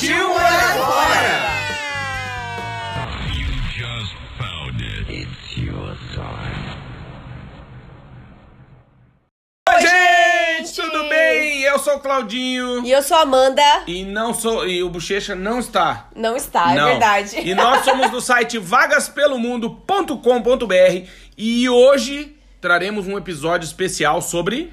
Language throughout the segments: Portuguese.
Partiu morar fora! Oi, gente! Tudo bem? Eu sou o Claudinho. E eu sou a Amanda. E não sou. E o Bochecha não está. Não está, Não. é verdade. E nós somos do site vagaspelomundo.com.br e hoje traremos um episódio especial sobre.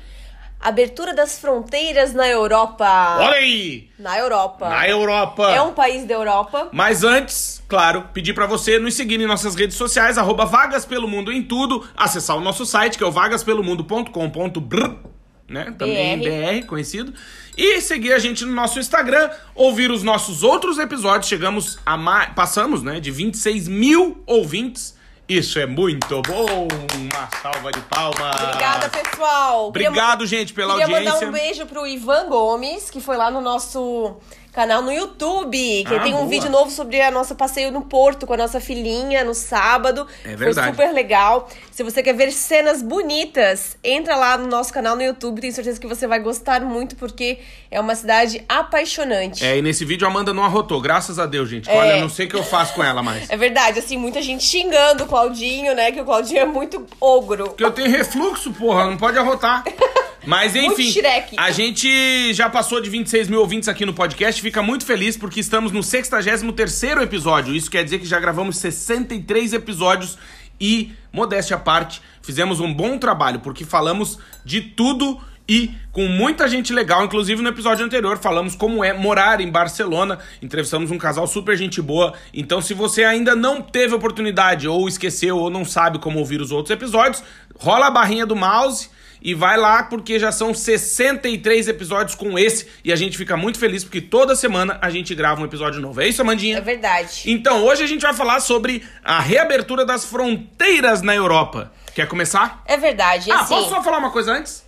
Abertura das fronteiras na Europa. Olha aí! Na Europa. Na Europa! É um país da Europa. Mas antes, claro, pedir pra você nos seguir em nossas redes sociais, arroba Vagas Pelo Mundo em tudo, acessar o nosso site, que é o vagaspelomundo.com.br, né? Também BR, conhecido. E seguir a gente no nosso Instagram, ouvir os nossos outros episódios. Chegamos a mais. Passamos, né? De 26 mil ouvintes. Isso é muito bom! Uma salva de palmas! Obrigada, pessoal. Queria Obrigado, gente, pela Queria audiência. mandar um beijo pro Ivan Gomes, que foi lá no nosso canal no YouTube. Que Ah, tem um boa. vídeo novo sobre a nossa passeio no Porto com a nossa filhinha no sábado. É Foi verdade. super legal. Se você quer ver cenas bonitas, entra lá no nosso canal no YouTube. Tenho certeza que você vai gostar muito, porque é uma cidade apaixonante. É, e nesse vídeo a Amanda não arrotou, graças a Deus, gente. É. Olha, eu não sei o que eu faço com ela mais. É verdade, assim, muita gente xingando o Claudinho, né? Que o Claudinho é muito ogro. Porque eu tenho refluxo, porra, não pode arrotar. Mas enfim, a gente já passou de 26 mil ouvintes aqui no podcast, fica muito feliz porque estamos no 63 episódio. Isso quer dizer que já gravamos 63 episódios e, modéstia à parte, fizemos um bom trabalho, porque falamos de tudo e com muita gente legal. Inclusive no episódio anterior falamos como é morar em Barcelona, entrevistamos um casal super gente boa. Então, se você ainda não teve oportunidade, ou esqueceu, ou não sabe como ouvir os outros episódios, rola a barrinha do mouse e vai lá porque já são 63 episódios com esse e a gente fica muito feliz porque toda semana a gente grava um episódio novo. É isso, Amandinha? É verdade. Então, hoje a gente vai falar sobre a reabertura das fronteiras na Europa. Quer começar? É verdade. Ah, assim, posso só falar uma coisa antes?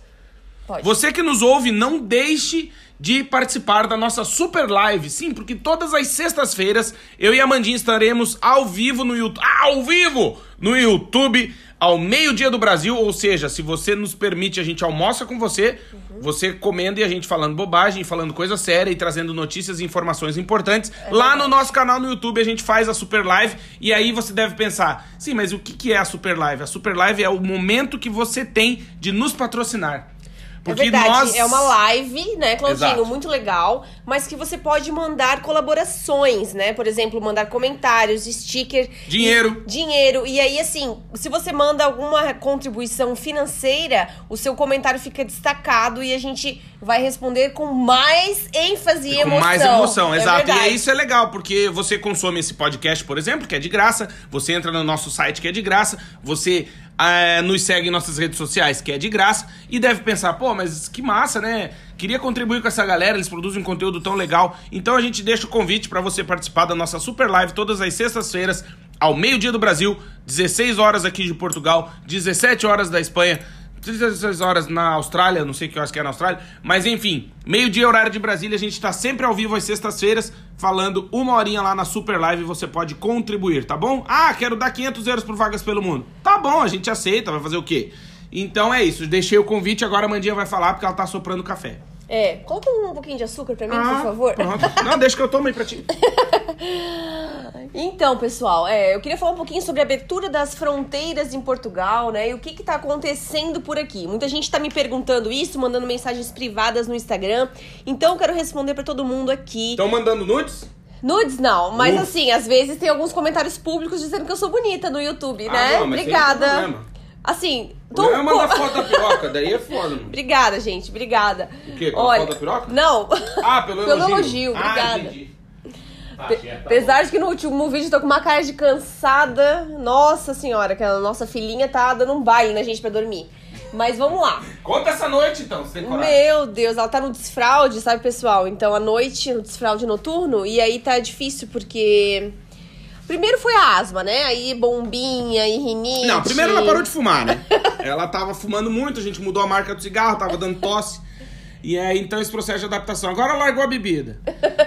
Pode. Você que nos ouve, não deixe de participar da nossa super live. Sim, porque todas as sextas-feiras eu e a Mandinha estaremos ao vivo no YouTube. Ao vivo no YouTube, ao meio-dia do Brasil. Ou seja, se você nos permite, a gente almoça com você, você comendo e a gente falando bobagem, falando coisa séria e trazendo notícias e informações importantes. Lá no nosso canal no YouTube a gente faz a super live. E aí você deve pensar: sim, mas o que que é a super live? A super live é o momento que você tem de nos patrocinar. Porque é verdade, nós. é uma live, né, Claudinho, Exato. muito legal, mas que você pode mandar colaborações, né? Por exemplo, mandar comentários, sticker. Dinheiro. e- dinheiro. E aí, assim, se você manda alguma contribuição financeira, o seu comentário fica destacado e a gente vai responder com mais ênfase e Com emoção. mais emoção, É exato. e verdade. aí isso é legal, porque você consome esse podcast, por exemplo, que é de graça, você entra no nosso site, que é de graça, você eh, nos segue em nossas redes sociais, que é de graça, e deve pensar, pô, mas que massa, né? Queria contribuir com essa galera, eles produzem um conteúdo tão legal. Então a gente deixa o convite para você participar da nossa super live todas as sextas-feiras, ao meio-dia do Brasil, 16 horas aqui de Portugal, 17 horas da Espanha. 36 horas na Austrália, não sei que horas que é na Austrália, mas enfim, meio-dia horário de Brasília, a gente tá sempre ao vivo às sextas-feiras, falando uma horinha lá na Super Live, você pode contribuir, tá bom? Ah, quero dar 500 euros por Vagas Pelo Mundo. Tá bom, a gente aceita, vai fazer o quê? Então é isso, deixei o convite, agora a Mandinha vai falar porque ela tá soprando café. É, coloca um pouquinho de açúcar pra mim, Ah, por favor. Pronto. Não, deixa que eu tomo aí pra ti. Então, pessoal, é, eu queria falar um pouquinho sobre a abertura das fronteiras em Portugal, né? E o que que tá acontecendo por aqui. Muita gente tá me perguntando isso, mandando mensagens privadas no Instagram. Então, eu quero responder pra todo mundo aqui. Estão mandando nudes? Nudes não, mas Uf. assim, às vezes tem alguns comentários públicos dizendo que eu sou bonita no YouTube, Ah, né? não, mas Obrigada. problema. Assim, Não é mandar foto da piroca, daí é foda, mano. Obrigada, gente, obrigada. O quê? Pela Olha, foto da piroca? Não. Ah, pelo, Pelo elogio. elogio, Ah, obrigada. entendi. Tá Apesar de que no último vídeo eu tô com uma cara de cansada. Nossa senhora, que a nossa filhinha tá dando um baile na gente pra dormir. Mas vamos lá. Conta essa noite, então, você tem coragem. Meu Deus, ela tá no desfraude, sabe, pessoal? Então, à noite, no desfraude noturno, e aí tá difícil porque. Primeiro foi a asma, né? Aí bombinha e rinite. Não, primeiro ela parou de fumar, né? ela tava fumando muito, a gente mudou a marca do cigarro, tava dando tosse. E aí, então, esse processo de adaptação. Agora largou a bebida.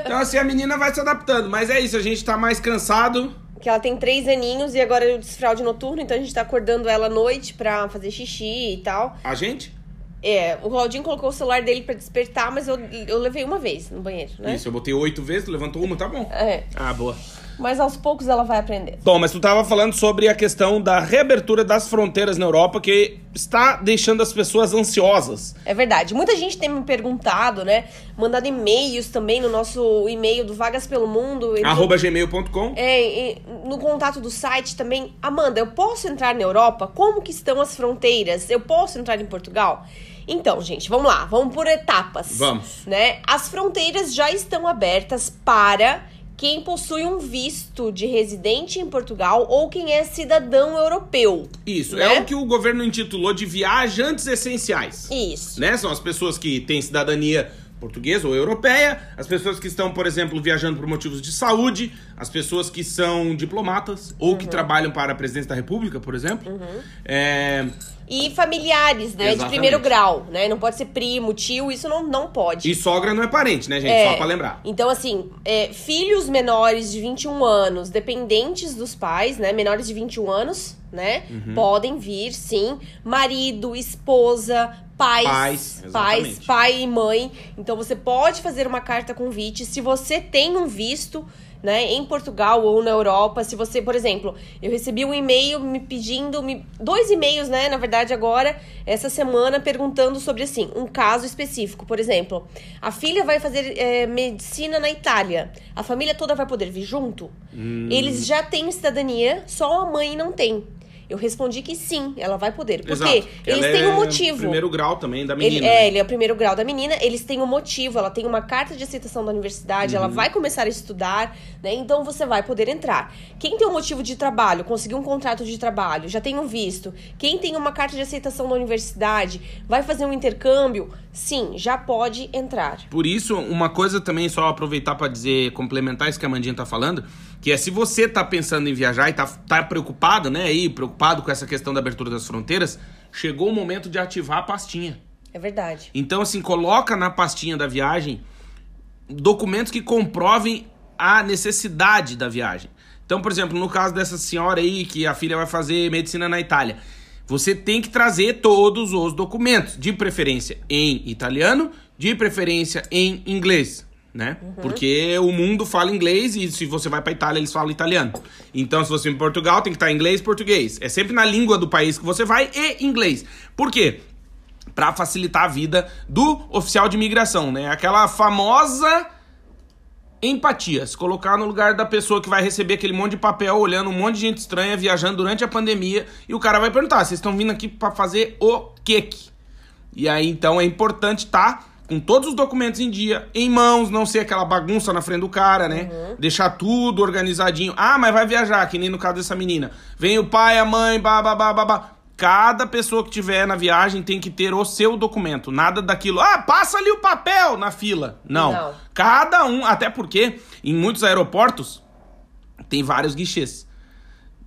Então, assim, a menina vai se adaptando. Mas é isso, a gente tá mais cansado. Que ela tem três aninhos e agora é o desfraude noturno, então a gente tá acordando ela à noite pra fazer xixi e tal. A gente? É, o Claudinho colocou o celular dele pra despertar, mas eu, eu levei uma vez no banheiro, né? Isso, eu botei oito vezes, tu levantou uma, tá bom. É. Ah, boa. Mas aos poucos ela vai aprender. Bom, mas tu tava falando sobre a questão da reabertura das fronteiras na Europa, que está deixando as pessoas ansiosas. É verdade. Muita gente tem me perguntado, né? Mandado e-mails também no nosso e-mail do Vagas pelo Mundo. Arroba gmail.com. É, no contato do site também. Amanda, eu posso entrar na Europa? Como que estão as fronteiras? Eu posso entrar em Portugal? Então, gente, vamos lá, vamos por etapas. Vamos. Né? As fronteiras já estão abertas para quem possui um visto de residente em Portugal ou quem é cidadão europeu. Isso, Né? é o que o governo intitulou de viajantes essenciais. Isso. né? São as pessoas que têm cidadania portuguesa ou europeia, as pessoas que estão, por exemplo, viajando por motivos de saúde, as pessoas que são diplomatas ou Uhum. que trabalham para a presidência da República, por exemplo. É, E familiares, né? De Exatamente. primeiro grau, né? Não pode ser primo, tio, isso não, não pode. E sogra não é parente, né, gente? É. Só pra lembrar. Então, assim, é, filhos menores de 21 anos, dependentes dos pais, né? Menores de 21 anos, né? Uhum. Podem vir, sim. Marido, esposa, pais. Pais, pais, pai e mãe. Então, você pode fazer uma carta convite se você tem um visto. Né, em Portugal ou na Europa, se você, por exemplo, eu recebi um e-mail me pedindo, me- dois e-mails, né, na verdade agora, essa semana, perguntando sobre, assim, um caso específico. Por exemplo, a filha vai fazer é, medicina na Itália, a família toda vai poder vir junto? Hum. Eles já têm cidadania, só a mãe não tem. Eu respondi que sim, ela vai poder. Por Exato. quê? Ela Eles têm é um motivo. Primeiro grau também da Ele, menina. é, né? ele é o primeiro grau da menina, eles têm um motivo, ela tem uma carta de aceitação da universidade, Uhum. ela vai começar a estudar, né? Então você vai poder entrar. Quem tem um motivo de trabalho, conseguiu um contrato de trabalho, já tem um visto, quem tem uma carta de aceitação da universidade, vai fazer um intercâmbio, sim, já pode entrar. Por isso, uma coisa também, só aproveitar pra dizer, complementar isso que a Mandinha tá falando, que é se você tá pensando em viajar e tá, tá preocupado, né, aí, preocupado com essa questão da abertura das fronteiras, chegou o momento de ativar a pastinha. É verdade. Então, assim, coloca na pastinha da viagem documentos que comprovem a necessidade da viagem. Então, por exemplo, no caso dessa senhora aí, que a filha vai fazer medicina na Itália, você tem que trazer todos os documentos, de preferência em italiano, de preferência em inglês, né? Porque o mundo fala inglês e se você vai pra Itália, eles falam italiano. Então, se você em Portugal, tem que estar inglês e português. É sempre na língua do país que você vai e inglês. Por quê? Pra facilitar a vida do oficial de imigração, né? Aquela famosa empatia, se colocar no lugar da pessoa que vai receber aquele monte de papel, olhando um monte de gente estranha viajando durante a pandemia, e o cara vai perguntar: "Vocês estão vindo aqui pra fazer o quê?" E aí então é importante estar com todos os documentos em dia, em mãos, não ser aquela bagunça na frente do cara, né? Deixar tudo organizadinho. Ah, mas vai viajar, que nem no caso dessa menina. Vem o pai, a mãe, babá, babá. Cada pessoa que tiver na viagem tem que ter o seu documento. Nada daquilo. Ah, passa ali o papel na fila. Não. Não. Cada um, até porque em muitos aeroportos tem vários guichês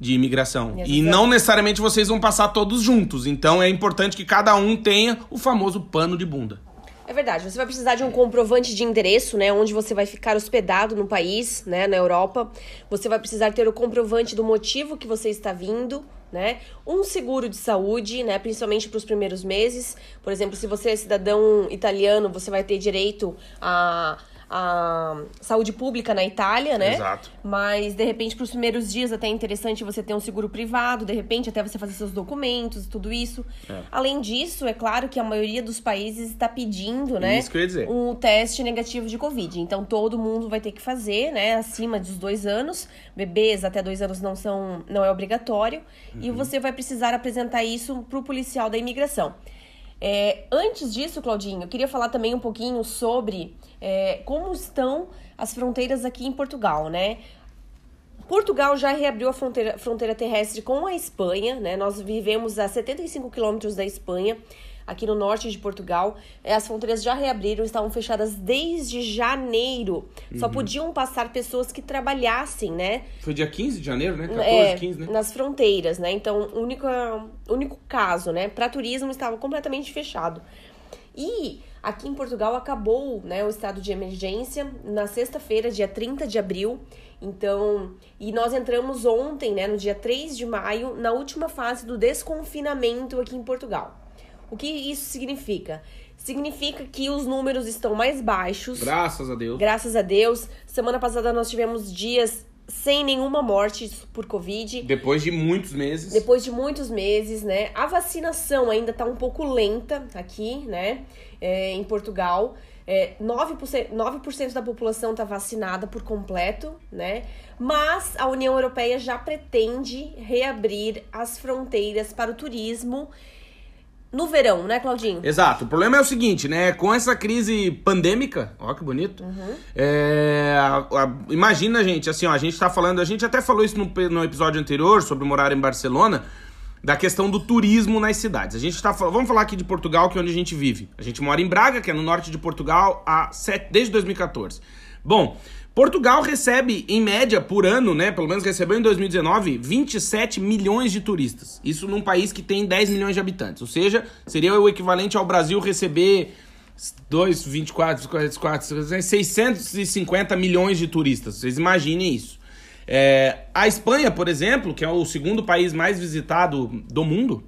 de imigração. E Exato. não necessariamente vocês vão passar todos juntos. Então é importante que cada um tenha o famoso pano de bunda. É verdade, você vai precisar de um comprovante de endereço, né, onde você vai ficar hospedado no país, né, na Europa. Você vai precisar ter o comprovante do motivo que você está vindo, né? Um seguro de saúde, né, principalmente para os primeiros meses. Por exemplo, se você é cidadão italiano, você vai ter direito a a saúde pública na Itália, né? Exato. Mas, de repente, para os primeiros dias, até é interessante você ter um seguro privado, de repente, até você fazer seus documentos, tudo isso. É. Além disso, é claro que a maioria dos países está pedindo, né? Isso que eu ia dizer. Um teste negativo de Covid. Então, todo mundo vai ter que fazer, né? Acima dos dois anos. Bebês até dois anos não, são, não é obrigatório. E Uhum. você vai precisar apresentar isso para o policial da imigração. É, antes disso, Claudinho, eu queria falar também um pouquinho sobre é, como estão as fronteiras aqui em Portugal, né? Portugal já reabriu a fronteira, fronteira terrestre com a Espanha, né? Nós vivemos a 75 quilômetros da Espanha aqui no norte de Portugal. É, as fronteiras já reabriram, estavam fechadas desde janeiro. Uhum. Só podiam passar pessoas que trabalhassem, né? Foi dia 15 de janeiro, né? 14, é, 15, né? Nas fronteiras, né? Então, único, único caso, né? Para turismo estava completamente fechado. E aqui em Portugal acabou né, o estado de emergência na sexta-feira, dia 30 de abril. Então, e nós entramos ontem, né, no dia 3 de maio, na última fase do desconfinamento aqui em Portugal. O que isso significa? Significa que os números estão mais baixos. Graças a Deus. Graças a Deus. Semana passada nós tivemos dias sem nenhuma morte por Covid. Depois de muitos meses. Depois de muitos meses, né? A vacinação ainda tá um pouco lenta aqui, né? É, em Portugal. É, 9%, 9% da população está vacinada por completo, né? Mas a União Europeia já pretende reabrir as fronteiras para o turismo no verão, né, Claudinho? Exato. O problema é o seguinte, né? Com essa crise pandêmica, ó que bonito. Uhum. É, a, a, imagina, gente, assim, ó, a gente tá falando, a gente até falou isso no, no episódio anterior sobre morar em Barcelona, da questão do turismo nas cidades. A gente tá vamos falar aqui de Portugal, que é onde a gente vive. A gente mora em Braga, que é no norte de Portugal, há sete, desde 2014. Bom, Portugal recebe, em média, por ano, né? Pelo menos recebeu em 2019, 27 milhões de turistas. Isso num país que tem 10 milhões de habitantes. Ou seja, seria o equivalente ao Brasil receber 2, 24, 44, 650 milhões de turistas. Vocês imaginem isso. É, a Espanha, por exemplo, que é o segundo país mais visitado do mundo,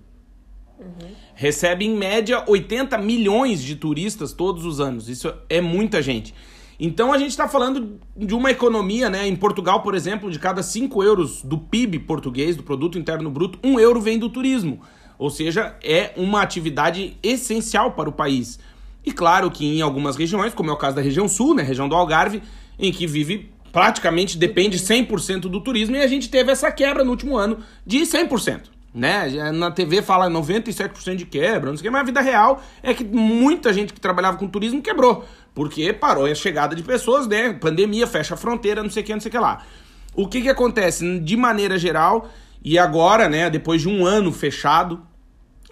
uhum. recebe em média 80 milhões de turistas todos os anos. Isso é muita gente. Então a gente está falando de uma economia, né? Em Portugal, por exemplo, de cada 5 euros do PIB português, do Produto Interno Bruto, 1 um euro vem do turismo. Ou seja, é uma atividade essencial para o país. E claro que em algumas regiões, como é o caso da região sul, né? Região do Algarve, em que vive praticamente depende 100% do turismo, e a gente teve essa quebra no último ano de 100%. Né? Na TV fala 97% de quebra, não sei o que, mas a vida real é que muita gente que trabalhava com turismo quebrou. Porque parou a chegada de pessoas, né? Pandemia, fecha a fronteira, não sei o que, não sei o que lá. O que que acontece? De maneira geral, e agora, né, depois de um ano fechado,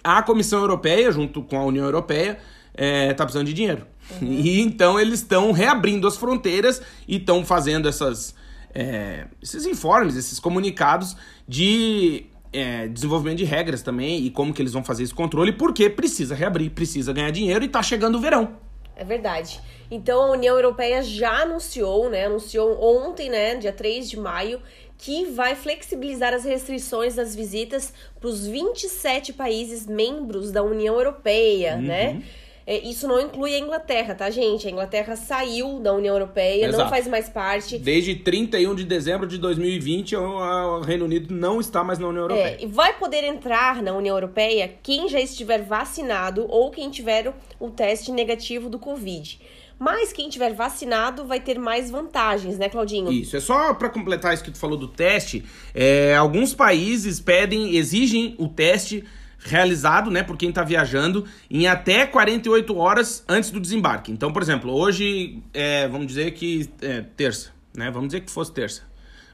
a Comissão Europeia, junto com a União Europeia, é, tá precisando de dinheiro. Uhum. E então eles estão reabrindo as fronteiras e estão fazendo essas, é, esses informes, esses comunicados de é, desenvolvimento de regras também e como que eles vão fazer esse controle, porque precisa reabrir, precisa ganhar dinheiro e tá chegando o verão. É verdade. Então a União Europeia já anunciou, né? Anunciou ontem, né, dia 3 de maio, que vai flexibilizar as restrições das visitas para os 27 países membros da União Europeia, né? uhum. né? É, isso não inclui a Inglaterra, tá, gente? A Inglaterra saiu da União Europeia, Exato. não faz mais parte. Desde 31 de dezembro de 2020, o Reino Unido não está mais na União é, Europeia. É, e vai poder entrar na União Europeia quem já estiver vacinado ou quem tiver o teste negativo do Covid. Mas quem tiver vacinado vai ter mais vantagens, né, Claudinho? Isso, é só para completar isso que tu falou do teste. É, alguns países pedem, exigem o teste realizado, né, por quem está viajando em até 48 horas antes do desembarque. Então, por exemplo, hoje, é, vamos dizer que é terça, né? Vamos dizer que fosse terça.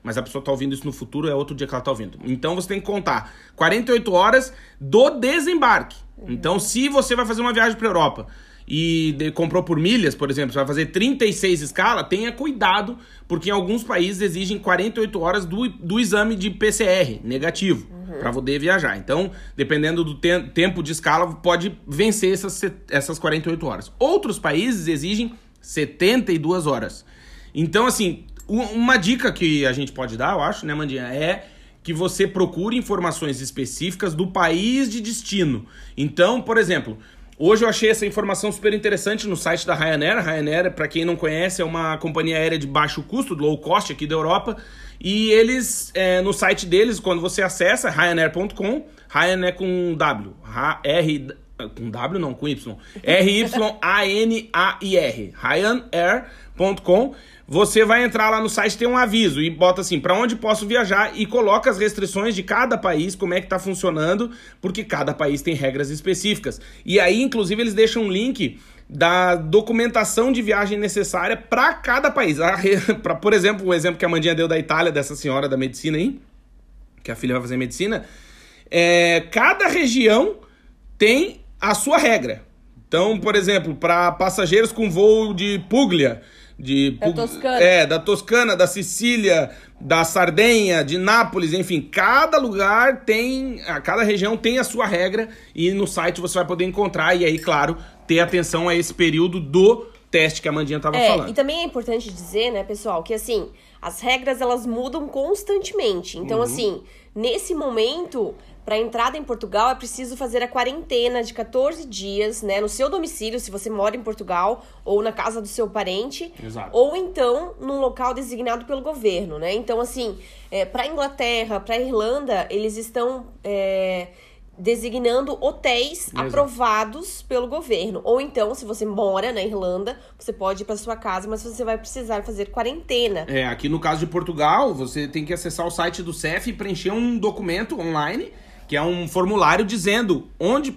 Mas a pessoa está ouvindo isso no futuro, é outro dia que ela está ouvindo. Então você tem que contar 48 horas do desembarque. Uhum. Então, se você vai fazer uma viagem para Europa e de, comprou por milhas, por exemplo, você vai fazer 36 escala, tenha cuidado, porque em alguns países exigem 48 horas do, do exame de PCR negativo uhum. para poder viajar. Então, dependendo do te tempo de escala, pode vencer essas, essas 48 horas. Outros países exigem 72 horas. Então, assim, uma dica que a gente pode dar, eu acho, né, Mandinha, é que você procure informações específicas do país de destino. Então, por exemplo, Hoje eu achei essa informação super interessante no site da Ryanair. A Ryanair, para quem não conhece, é uma companhia aérea de baixo custo, low cost aqui da Europa. E eles, é, no site deles, quando você acessa, ryanair.com, Ryanair com W, R, com W não, com Y, R-Y-A-N-A-I-R, Ryanair.com você vai entrar lá no site, tem um aviso e bota assim, para onde posso viajar e coloca as restrições de cada país, como é que tá funcionando, porque cada país tem regras específicas. E aí, inclusive, eles deixam um link da documentação de viagem necessária para cada país. Pra, por exemplo, o exemplo que a Mandinha deu da Itália, dessa senhora da medicina aí, que a filha vai fazer medicina, é, cada região tem a sua regra. Então, por exemplo, para passageiros com voo de Puglia, de Da Toscana. É, da Toscana, da Sicília, da Sardenha, de Nápoles, enfim, cada lugar tem, a cada região tem a sua regra e no site você vai poder encontrar e aí, claro, ter atenção a esse período do teste que a Mandinha tava É, falando. e também é importante dizer, né, pessoal, que assim, as regras elas mudam constantemente. Então, Uhum. assim, nesse momento, para entrada em Portugal é preciso fazer a quarentena de 14 dias, né, no seu domicílio, se você mora em Portugal, ou na casa do seu parente, Exato. ou então num local designado pelo governo, né? Então, assim, é, para Inglaterra, para Irlanda, eles estão é, designando hotéis Exato. aprovados pelo governo. Ou então, se você mora na Irlanda, você pode ir para sua casa, mas você vai precisar fazer quarentena. É, aqui no caso de Portugal, você tem que acessar o site do CEF e preencher um documento online, que é um formulário dizendo onde,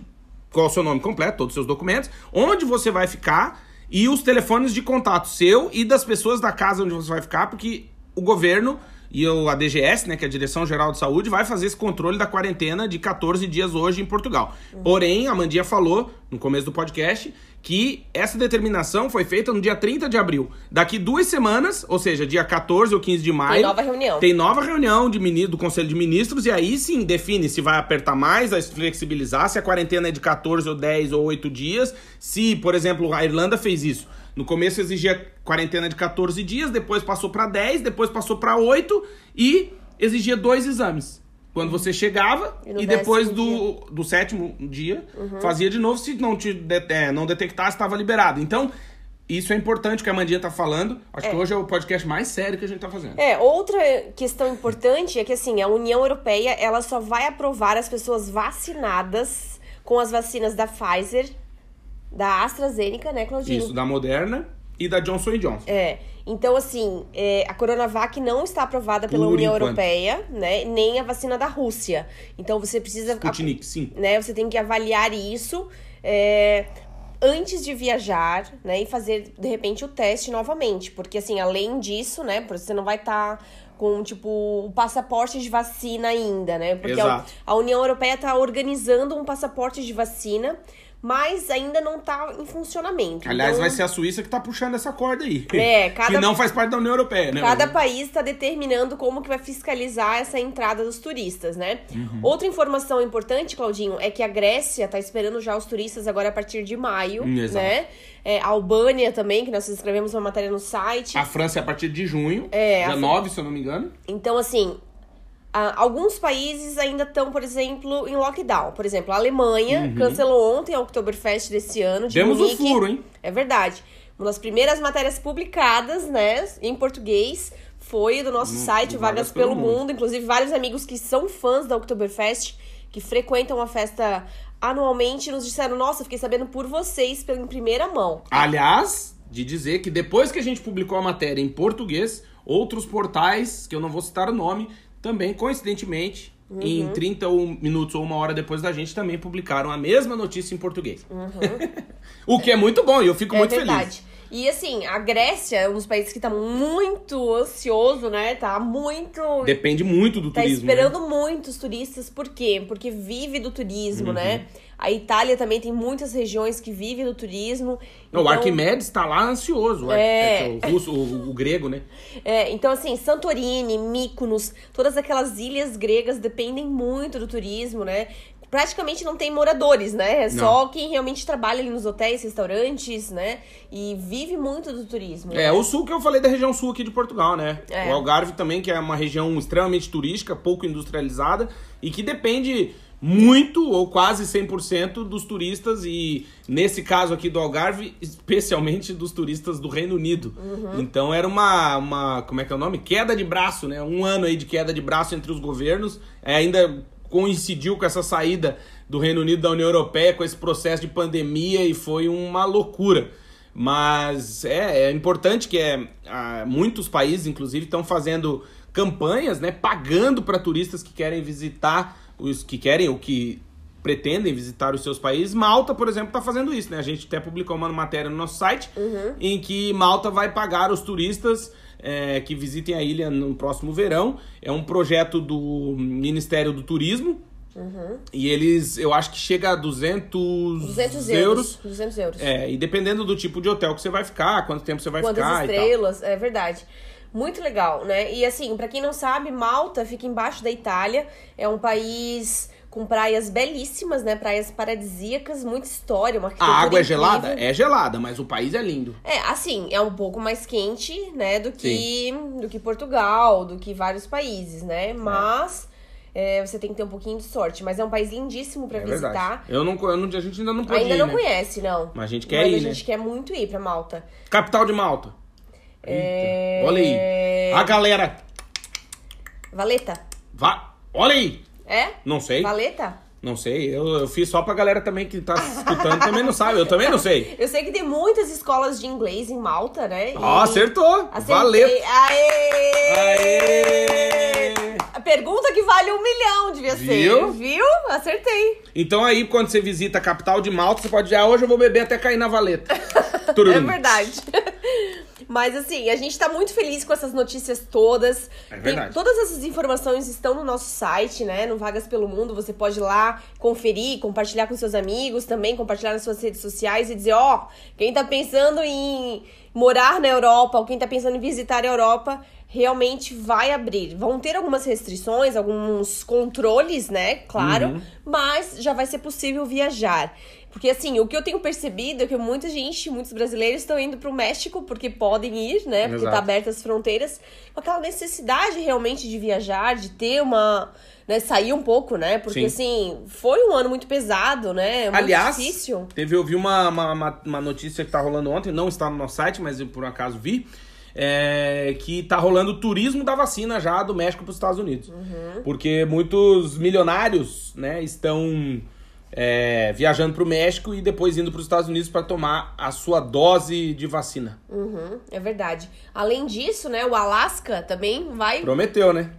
qual o seu nome completo, todos os seus documentos, onde você vai ficar e os telefones de contato seu e das pessoas da casa onde você vai ficar, porque o governo e o, a DGS, né, que é a Direção Geral de Saúde, vai fazer esse controle da quarentena de 14 dias hoje em Portugal. Porém, a Mandinha falou no começo do podcast que essa determinação foi feita no dia 30 de abril. Daqui duas semanas, ou seja, dia 14 ou 15 de maio. nova reunião. Tem nova reunião de do Conselho de Ministros e aí sim define se vai apertar mais, vai flexibilizar, se a quarentena é de 14 ou 10 ou 8 dias. Se, por exemplo, a Irlanda fez isso. No começo exigia quarentena de 14 dias, depois passou para 10, depois passou para 8 e exigia dois exames. Quando você chegava E e, depois do, do sétimo dia, fazia de novo. Se não te de- é, não detectasse, estava liberado. Então, isso é importante que a Mandinha tá falando. Acho que hoje é o podcast mais sério que a gente tá fazendo. É, outra questão importante é que assim, a União Europeia, ela só vai aprovar as pessoas vacinadas com as vacinas da Pfizer, da AstraZeneca, né, Claudinho? Isso, da Moderna e da Johnson Johnson. É. Então, assim, é, a Coronavac não está aprovada pela Por União enquanto. Europeia, né? Nem a vacina da Rússia. Então você precisa. Sputnik, sim. né? Você tem que avaliar isso é, antes de viajar, né? E fazer, de repente, o teste novamente. Porque, assim, além disso, né? Você não vai estar com, tipo, o passaporte de vacina ainda, né? Porque a, a União Europeia está organizando um passaporte de vacina, mas ainda não está em funcionamento. Aliás, Então, vai ser a Suíça que tá puxando essa corda aí. É, cada- Que não faz parte da União Europeia, né? Cada país está determinando como que vai fiscalizar essa entrada dos turistas, né? Uhum. Outra informação importante, Claudinho, é que a Grécia está esperando já os turistas agora a partir de maio, Hum, né? É, a Albânia também, que nós escrevemos uma matéria no site. A França é a partir de junho. É, dia a- 9, se eu não me engano. Então, assim, a- alguns países ainda estão, por exemplo, em lockdown. Por exemplo, a Alemanha cancelou ontem a Oktoberfest desse ano. De Uhum. Demos o Munique. furo, hein? É verdade. Uma das primeiras matérias publicadas, né, em português, foi do nosso No- site no Vagas, pelo mundo. Inclusive, vários amigos que são fãs da Oktoberfest, que frequentam a festa anualmente, nos disseram: Nossa, fiquei sabendo por vocês, pela em primeira mão. Aliás, de dizer que depois que a gente publicou a matéria em português, outros portais, que eu não vou citar o nome, também, coincidentemente, Uhum. em 30 ou minutos ou uma hora depois da gente, também publicaram a mesma notícia em português. o que é muito bom e eu fico Uhum. é muito verdade. feliz. E assim, a Grécia é um dos países que tá muito ansioso, né? Tá muito. Depende muito do Tá turismo. né? esperando muitos turistas, por quê? Porque vive do turismo, né? A Itália também tem muitas regiões que vivem do turismo. Não, o Então- Arquimedes tá lá ansioso. o Ar- É. é o, russo, o, o grego, né? É, então, assim, Santorini, Mykonos, todas aquelas ilhas gregas dependem muito do turismo, né? Praticamente não tem moradores, né? É só quem realmente trabalha ali nos hotéis, restaurantes, né? E vive muito do turismo. É, né? o sul que eu falei da região sul aqui de Portugal, né? É. O Algarve também, que é uma região extremamente turística, pouco industrializada e que depende muito ou quase 100% dos turistas e nesse caso aqui do Algarve, especialmente dos turistas do Reino Unido. Então era uma, uma, como é que é o nome? Queda de braço, né? Um ano aí de queda de braço entre os governos. É, ainda coincidiu com essa saída do Reino Unido da União Europeia, com esse processo de pandemia e foi uma loucura. Mas é, é importante que é, muitos países, inclusive, estão fazendo campanhas, né? Pagando para turistas que querem visitar, os que querem, ou que pretendem visitar os seus países. Malta, por exemplo, está fazendo isso, né? A gente até publicou uma matéria no nosso site em que Malta vai pagar os turistas é, que visitem a ilha no próximo verão. É um projeto do Ministério do Turismo. E eles, eu acho que chega a 200, 200 euros. 200 euros. É, e dependendo do tipo de hotel que você vai ficar, quanto tempo você vai Quantas ficar tal. estrelas, é verdade. Muito legal, né? E assim, pra quem não sabe, Malta fica embaixo da Itália. É um país com praias belíssimas, né? Praias paradisíacas, muita história, uma A água é gelada? É gelada, mas o país é lindo. É, assim, é um pouco mais quente, né, do que, do que Portugal, do que vários países, né? Mas é, você tem que ter um pouquinho de sorte. Mas é um país lindíssimo pra É visitar. verdade. Eu não, eu não, a gente ainda não pode Ainda ir, não né? conhece, não. Mas a gente quer Mas ir, a né? gente quer muito ir pra Malta. Capital de Malta. É... Olha aí. A galera. Valeta. Va... Olha aí. É? Não sei. Valeta? Não sei. Eu, eu fiz só pra galera também que tá escutando também não sabe. Eu também não sei. Eu sei que tem muitas escolas de inglês em Malta, né? Ó, acertou. Acertei. Valeu. Aê! Aê! A pergunta que vale um milhão, devia ser. Viu? Viu? Acertei. Então aí, quando você visita a capital de Malta, você pode dizer, ah, hoje eu vou beber até cair na valeta. É verdade. Mas assim, a gente tá muito feliz com essas notícias todas. É Tem- verdade. todas essas informações estão no nosso site, né? No Vagas pelo Mundo. Você pode ir lá conferir, compartilhar com seus amigos, também compartilhar nas suas redes sociais e dizer, ó, quem tá pensando em morar na Europa ou quem tá pensando em visitar a Europa, realmente vai abrir. Vão ter algumas restrições, alguns controles, né? Claro, Uhum. mas já vai ser possível viajar. Porque assim, o que eu tenho percebido é que muita gente, muitos brasileiros estão indo pro México porque podem ir, né? Porque Exato. tá abertas as fronteiras, com aquela necessidade realmente de viajar, de ter uma, né, sair um pouco, né? Porque Sim. assim, foi um ano muito pesado, né? Muito Aliás, difícil. teve, eu vi uma, uma, uma- uma notícia que tá rolando ontem, não está no nosso site, mas eu por um acaso vi, é, que tá rolando o turismo da vacina já do México para os Estados Unidos. Uhum. Porque muitos milionários, né, estão é, viajando para o México e depois indo para os Estados Unidos para tomar a sua dose de vacina. Uhum, é verdade. Além disso, né, o Alasca também vai Prometeu, né?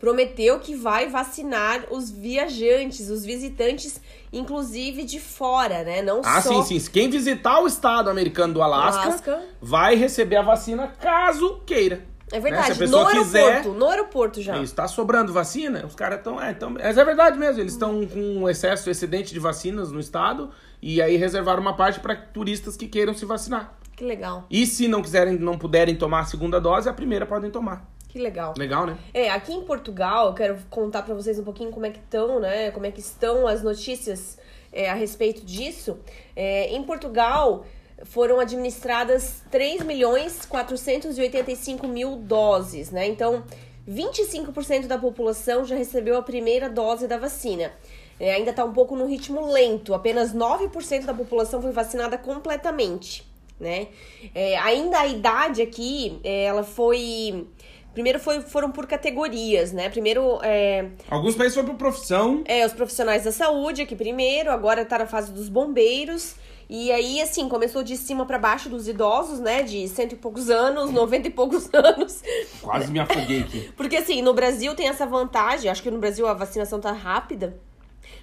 prometeu que vai vacinar os viajantes, os visitantes, inclusive de fora, né? Não Ah, só sim, sim. Quem visitar o estado americano do Alasca, Alasca. vai receber a vacina caso queira. É Né? verdade, pessoa no quiser- aeroporto, no aeroporto já. Isso, tá sobrando vacina, os caras estão. É, então, mas é verdade mesmo, eles estão com um excesso, excedente de vacinas no estado e aí reservaram uma parte para turistas que queiram se vacinar. Que legal, E se não quiserem, não puderem tomar a segunda dose, a primeira podem tomar. que legal. Legal, né? É, aqui em Portugal, eu quero contar pra vocês um pouquinho como é que estão, né? Como é que estão as notícias é, a respeito disso. É, em Portugal, foram administradas 3 milhões 485 mil doses, né? Então, 25% da população já recebeu a primeira dose da vacina. É, ainda tá um pouco no ritmo lento, apenas 9% da população foi vacinada completamente, né? É, ainda a idade aqui, é, ela foi... Primeiro foi, foram por categorias, né? Primeiro, é, Alguns países foi por profissão. é, os profissionais da saúde aqui primeiro, agora tá na fase dos bombeiros. E aí, assim, começou de cima pra baixo dos idosos, né? De cento e poucos anos, noventa e poucos anos. Quase me afoguei aqui. Porque, assim, no Brasil tem essa vantagem, acho que no Brasil a vacinação tá rápida.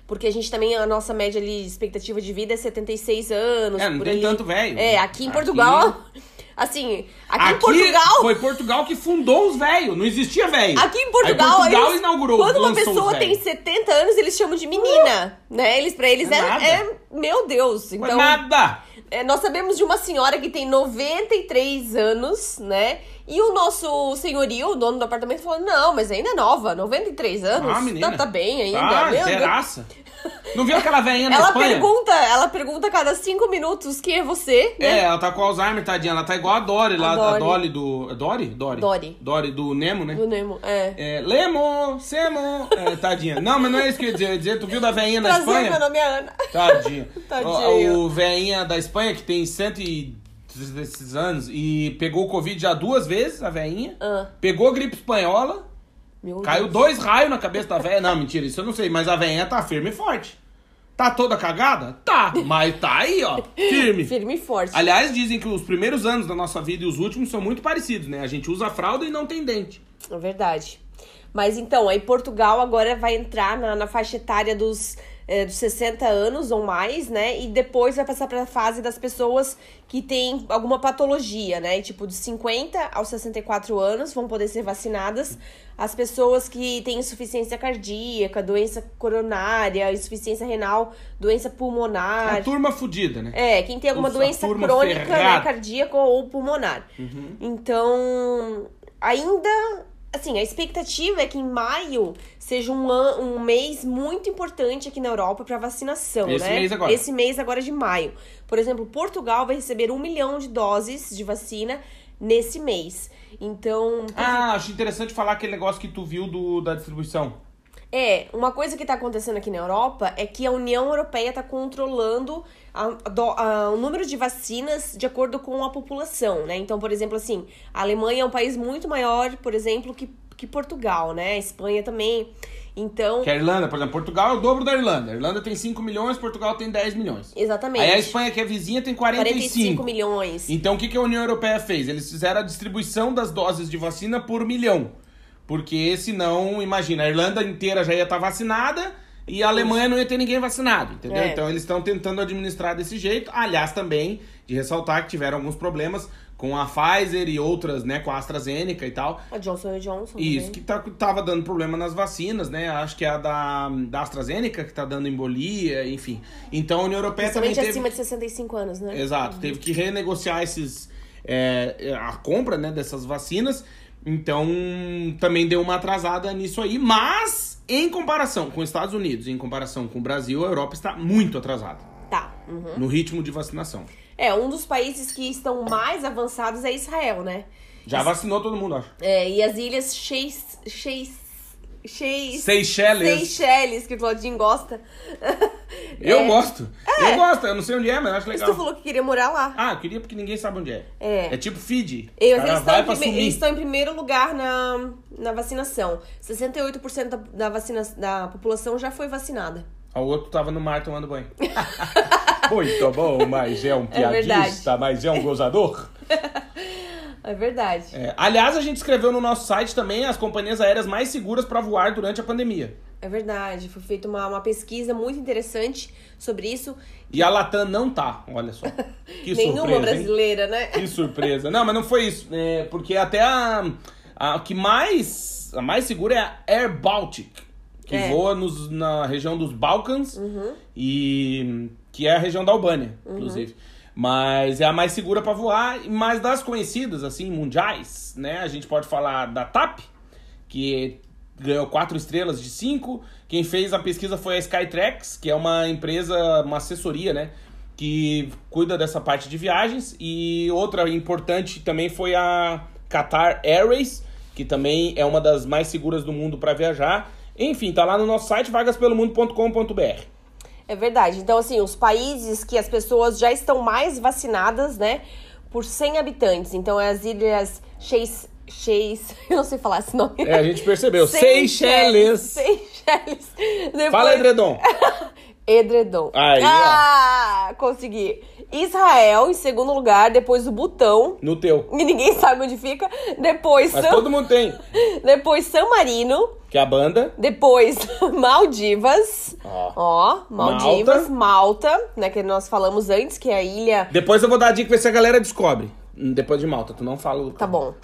Porque a gente também, a nossa média ali, de expectativa de vida é 76 anos. É, não por tem aí. tanto velho. É, aqui em Aqui- Portugal. Assim, aqui, em Aqui Portugal. Foi Portugal que fundou os velhos. Não existia velho. Aqui em Portugal, Aí Portugal eles- inaugurou. quando uma pessoa tem 70 anos, eles chamam de menina, né? Eles para eles É é, é- meu Deus. Foi Então, nada. é, nós sabemos de uma senhora que tem 93 anos, né? E o nosso senhorio, o dono do apartamento, falou: "Não, mas ainda é nova, 93 anos. Ah, menina. Tá, tá bem ainda". Ah, Deus. zeraça. Não viu aquela velhinha na Ela Espanha? pergunta, ela pergunta a cada cinco minutos quem é você, né? É, ela tá com Alzheimer, tadinha. Ela tá igual a Dory lá, A Dory. Do. é Dory? Dory. Dory. Dory do Nemo, né? Do Nemo, é. É, Lemo, Semo. É, tadinha. Não, mas não é isso que eu ia dizer. Eu ia dizer, tu viu da velhinha na Prazer, Espanha? meu nome é Ana. Tadinha. Tadinha. O, o velhinha da Espanha, que tem 116 anos e pegou o Covid já duas vezes, a velhinha. Ah. Pegou gripe espanhola. Meu Caiu Deus. dois raios na cabeça da velha. Não, mentira, isso eu não sei. Mas a velhinha tá firme e forte. Tá toda cagada? Tá. Mas tá aí, ó. Firme. Firme e forte. Aliás, dizem que os primeiros anos da nossa vida e os últimos são muito parecidos, né? A gente usa fralda e não tem dente. É verdade. Mas então, aí Portugal agora vai entrar na, na faixa etária dos é, dos 60 anos ou mais, né? E depois vai passar para a fase das pessoas que têm alguma patologia, né? E, tipo, de 50 aos 64 anos vão poder ser vacinadas. As pessoas que têm insuficiência cardíaca, doença coronária, insuficiência renal, doença pulmonar. A turma fudida, né? É, quem tem alguma Essa doença crônica, né, ferrada. Uhum. cardíaca ou pulmonar. Então, ainda, assim, a expectativa é que em maio seja um, an- um mês muito importante aqui na Europa para vacinação, Esse né? mês agora. Esse mês agora de maio. Por exemplo, Portugal vai receber um milhão de doses de vacina nesse mês. Então, Ah, acho interessante falar aquele negócio que tu viu do, da distribuição. É, uma coisa que tá acontecendo aqui na Europa é que a União Europeia tá controlando a- a- o número de vacinas de acordo com a população, né? Então, por exemplo, assim, a Alemanha é um país muito maior, por exemplo, que, que Portugal, né? A Espanha também. Então, Que a Irlanda, por exemplo, Portugal é o dobro da Irlanda. A Irlanda tem 5 milhões, Portugal tem 10 milhões. exatamente. Aí a Espanha, que é vizinha, tem 45. 45 milhões. Então o que, que a União Europeia fez? Eles fizeram a distribuição das doses de vacina por milhão. Porque senão, imagina, a Irlanda inteira já ia estar vacinada e a Alemanha não ia ter ninguém vacinado, entendeu? É. Então eles estão tentando administrar desse jeito. Aliás, também de ressaltar que tiveram alguns problemas com a Pfizer e outras, né, com a AstraZeneca e tal. A Johnson Johnson. Isso, também. que tá, tava dando problema nas vacinas, né? Acho que é a da, da AstraZeneca que tá dando embolia, enfim. Então a União Europeia também teve... acima de 65 anos, né? Exato, teve que renegociar esses é, a compra né, dessas vacinas. Então também deu uma atrasada nisso aí, mas em comparação com os Estados Unidos, em comparação com o Brasil, a Europa está muito atrasada Tá. uhum. no ritmo de vacinação. É, um dos países que estão mais avançados é Israel, né? Já vacinou todo mundo, acho. É, e as ilhas Sheis... Sheis... Sheis... Seychelles. Seychelles, que o Claudinho gosta. Eu É. gosto. Eu gosto, eu não sei onde é, mas acho Mas legal. tu falou que queria morar lá. Ah, eu queria porque ninguém sabe onde é. É. É tipo Fiji. Eles, estão prime- eles estão em primeiro lugar na, na vacinação. 68% da, da, vacina, da população já foi vacinada. O outro tava no mar tomando banho. Muito bom, mas é um piadista, mas é um gozador. É verdade. É, aliás, a gente escreveu no nosso site também as companhias aéreas mais seguras para voar durante a pandemia. É verdade. Foi feita uma, uma pesquisa muito interessante sobre isso. E a Latam não tá, olha só. Que Nenhuma surpresa, hein? brasileira, né? Que surpresa. Não, mas não foi isso. É, porque até a, a que mais a mais segura é a Air Baltic, que É. voa nos, na região dos Balcãs e que é a região da Albânia, inclusive. Mas é a mais segura para voar, mas das conhecidas assim mundiais, né? A gente pode falar da TAP, que ganhou quatro estrelas de cinco. Quem fez a pesquisa foi a Skytrax, que é uma empresa, uma assessoria, né? Que cuida dessa parte de viagens. E outra importante também foi a Qatar Airways, que também é uma das mais seguras do mundo para viajar. Enfim, tá lá no nosso site vagaspelomundo.com.br. É verdade. Então, assim, os países que as pessoas já estão mais vacinadas, né? Por 100 habitantes. Então, é as ilhas Sheis... Sheis... Eu não sei falar esse nome. É, a gente percebeu. Seychelles. Seychelles. Depois... Fala, Edredom. Edredom. Aí, ó. ah, consegui. Israel em segundo lugar, depois o Butão. No teu. E ninguém sabe onde fica. Depois Mas São, todo mundo tem. depois San Marino. Que é a banda. Depois Maldivas. Ó. Ó, Maldivas, Malta. né? Que nós falamos antes, que é a ilha. Depois eu vou dar a dica pra ver se a galera descobre. Hum, Depois de Malta, tu não fala. Tá bom.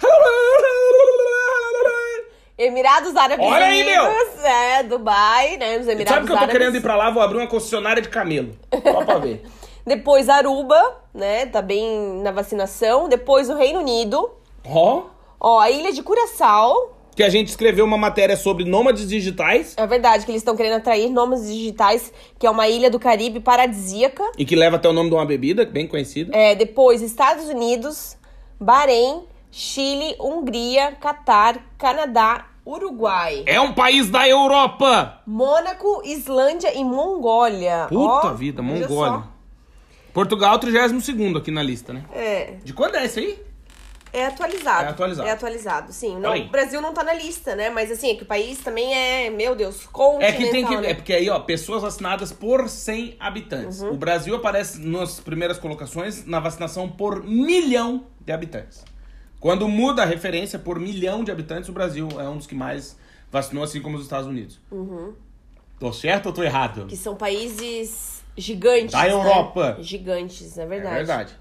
Emirados Árabes Olha aí, meu! Unidos. É, Dubai, né? Os Emirados Sabe que eu tô Árabes. querendo ir pra lá? Vou abrir uma concessionária de camelo. Só pra ver. Depois Aruba, né? Tá bem na vacinação. Depois o Reino Unido. Ó. Ó, a ilha de Curaçao. Que a gente escreveu uma matéria sobre nômades digitais É verdade que eles estão querendo atrair nomes digitais, que é uma ilha do Caribe paradisíaca. e que leva até o nome de uma bebida, bem conhecida. É, depois Estados Unidos, Bahrein, Chile, Hungria, Catar, Canadá, Uruguai, É um país da Europa! Mônaco, Islândia e Mongólia. Puta Ó, vida, Mongólia. Portugal, 32 aqui na lista, né? É, De quando é esse aí? é atualizado. É atualizado. É atualizado, sim. Não, o Brasil não tá na lista, né? Mas assim, é que o país também é, meu Deus, É continental, que tem que. né? É porque aí, ó, pessoas vacinadas por 100 habitantes. Uhum. O Brasil aparece nas primeiras colocações na vacinação por milhão de habitantes. Quando muda a referência por milhão de habitantes, o Brasil é um dos que mais vacinou, assim como os Estados Unidos. Tô certo ou tô errado? Que são países gigantes. Da né? Europa. Gigantes, é verdade. É verdade.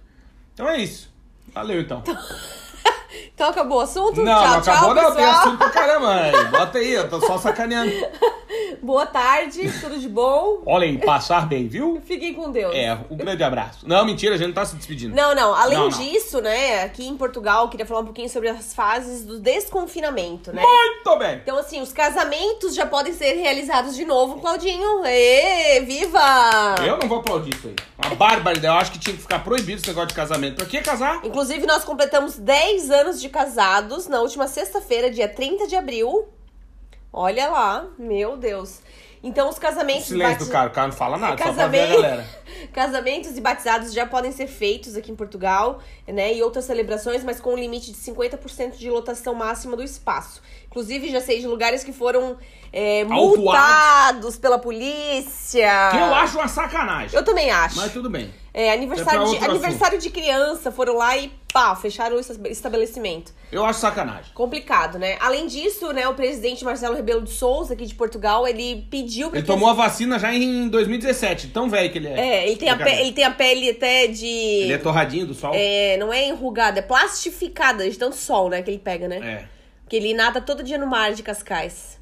Então é isso. Valeu, então. Então acabou o assunto? Não, tchau, não acabou tchau, não, tem pessoal. assunto pra caramba. aí. Bota aí, eu tô só sacaneando. Boa tarde, tudo de bom? Olha aí, passar bem, viu? Fiquem com Deus. É, um grande abraço. Não, mentira, a gente não tá se despedindo. Não, não. Além Não, não. disso, né, aqui em Portugal, eu queria falar um pouquinho sobre as fases do desconfinamento, né? Muito bem. Então, assim, os casamentos já podem ser realizados de novo, Claudinho. Ê, viva! Eu não vou aplaudir isso aí. Uma barbaridade. Eu acho que tinha que ficar proibido esse negócio de casamento. Pra que casar? Inclusive, nós completamos 10 anos de casados na última sexta-feira, dia 30 de abril. Olha lá, meu Deus. Então, os casamentos... Silêncio bati- do cara, o cara não fala nada, só pra Casamento- galera. Casamentos e batizados já podem ser feitos aqui em Portugal, né? E outras celebrações, mas com um limite de 50% de lotação máxima do espaço. Inclusive, já sei de lugares que foram é, multados pela polícia. Que eu acho uma sacanagem. Eu também acho. Mas tudo bem. É, aniversário, É de, aniversário de criança, foram lá e pá, fecharam o estabelecimento. Eu acho sacanagem. Complicado, né? Além disso, né, o presidente Marcelo Rebelo de Souza, aqui de Portugal, ele pediu Ele tomou a vacina já em 2017, tão velho que ele é. É, ele tem, a pe- ele tem a pele até de. Ele é torradinho do sol. É, não é enrugada, é plastificada de tanto sol, né, que ele pega, né? É. Que ele nada todo dia no mar de Cascais.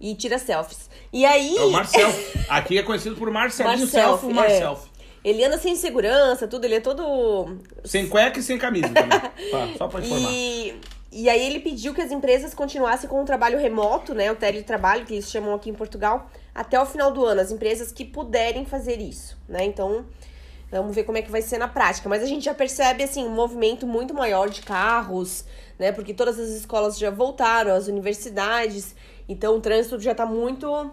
E tira selfies. E aí. É o Marcel. Aqui é conhecido por Marcelinho Marcel, Selfie, Marcel. é. Ele anda sem segurança, tudo, ele é todo. Sem cueca e sem camisa também. Tá, só pra informar. E, e aí ele pediu que as empresas continuassem com o trabalho remoto, né? O teletrabalho, que eles chamam aqui em Portugal, até o final do ano. As empresas que puderem fazer isso, né? Então, vamos ver como é que vai ser na prática. Mas a gente já percebe, assim, um movimento muito maior de carros, né? Porque todas as escolas já voltaram, as universidades. Então, o trânsito já tá muito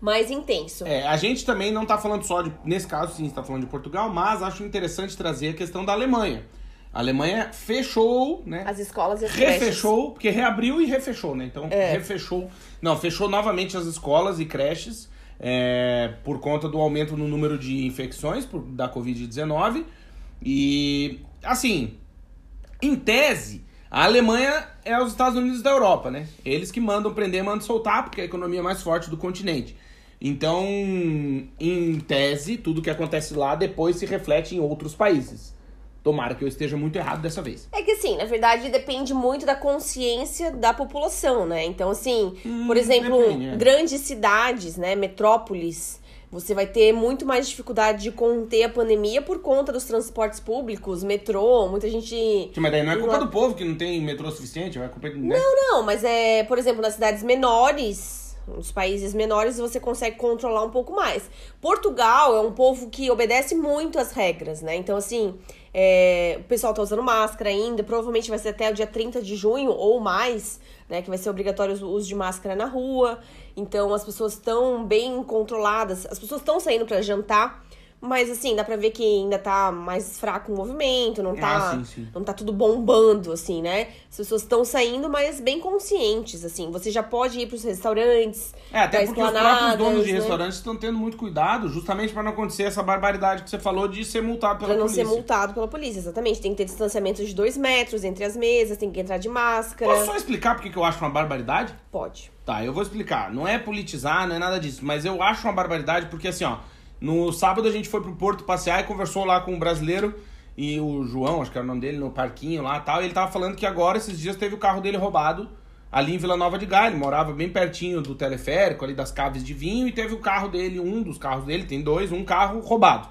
mais intenso. É, a gente também não tá falando só de. Nesse caso, sim, está falando de Portugal, mas acho interessante trazer a questão da Alemanha. A Alemanha fechou, né? As escolas e as creches. refechou, porque reabriu e refechou, né? Então, É. refechou. Não, fechou novamente as escolas e creches é, por conta do aumento no número de infecções por, da Covid-19. E, assim, em tese, a Alemanha é os Estados Unidos da Europa, né? Eles que mandam prender, mandam soltar, porque é a economia mais forte do continente. Então, em tese, tudo que acontece lá depois se reflete em outros países. Tomara que eu esteja muito errado dessa vez. É que assim, na verdade, depende muito da consciência da população, né? Então, assim, por exemplo, depende, é. grandes cidades, né? Metrópoles, você vai ter muito mais dificuldade de conter a pandemia por conta dos transportes públicos, metrô, muita gente. Mas daí não é culpa do povo que não tem metrô suficiente, é culpa. Né? Não, não, mas é, por exemplo, nas cidades menores, nos países menores, você consegue controlar um pouco mais. Portugal é um povo que obedece muito às regras, né? Então, assim, é, o pessoal tá usando máscara ainda, provavelmente vai ser até o dia 30 de junho ou mais, né? Que vai ser obrigatório o uso de máscara na rua. Então, as pessoas estão bem controladas, as pessoas estão saindo para jantar. Mas assim, dá pra ver que ainda tá mais fraco o movimento, não tá, Ah, sim, sim. não tá tudo bombando, assim, né? As pessoas estão saindo, mas bem conscientes, assim. Você já pode ir pros restaurantes, É, até pra porque os próprios donos de né? restaurantes estão tendo muito cuidado, justamente para não acontecer essa barbaridade que você falou de ser multado pela Pra não polícia. ser multado pela polícia, exatamente. Tem que ter distanciamento de dois metros entre as mesas, tem que entrar de máscara. Posso só explicar porque que eu acho uma barbaridade? Pode. Tá, eu vou explicar. Não é politizar, não é nada disso, mas eu acho uma barbaridade porque assim, ó, no sábado a gente foi pro Porto passear e conversou lá com um brasileiro e o João, acho que era o nome dele, no parquinho lá e tal, e ele tava falando que agora, esses dias, teve o carro dele roubado ali em Vila Nova de Gaia. Ele morava bem pertinho do teleférico, ali das caves de vinho, e teve o carro dele, um dos carros dele, tem dois, um carro roubado.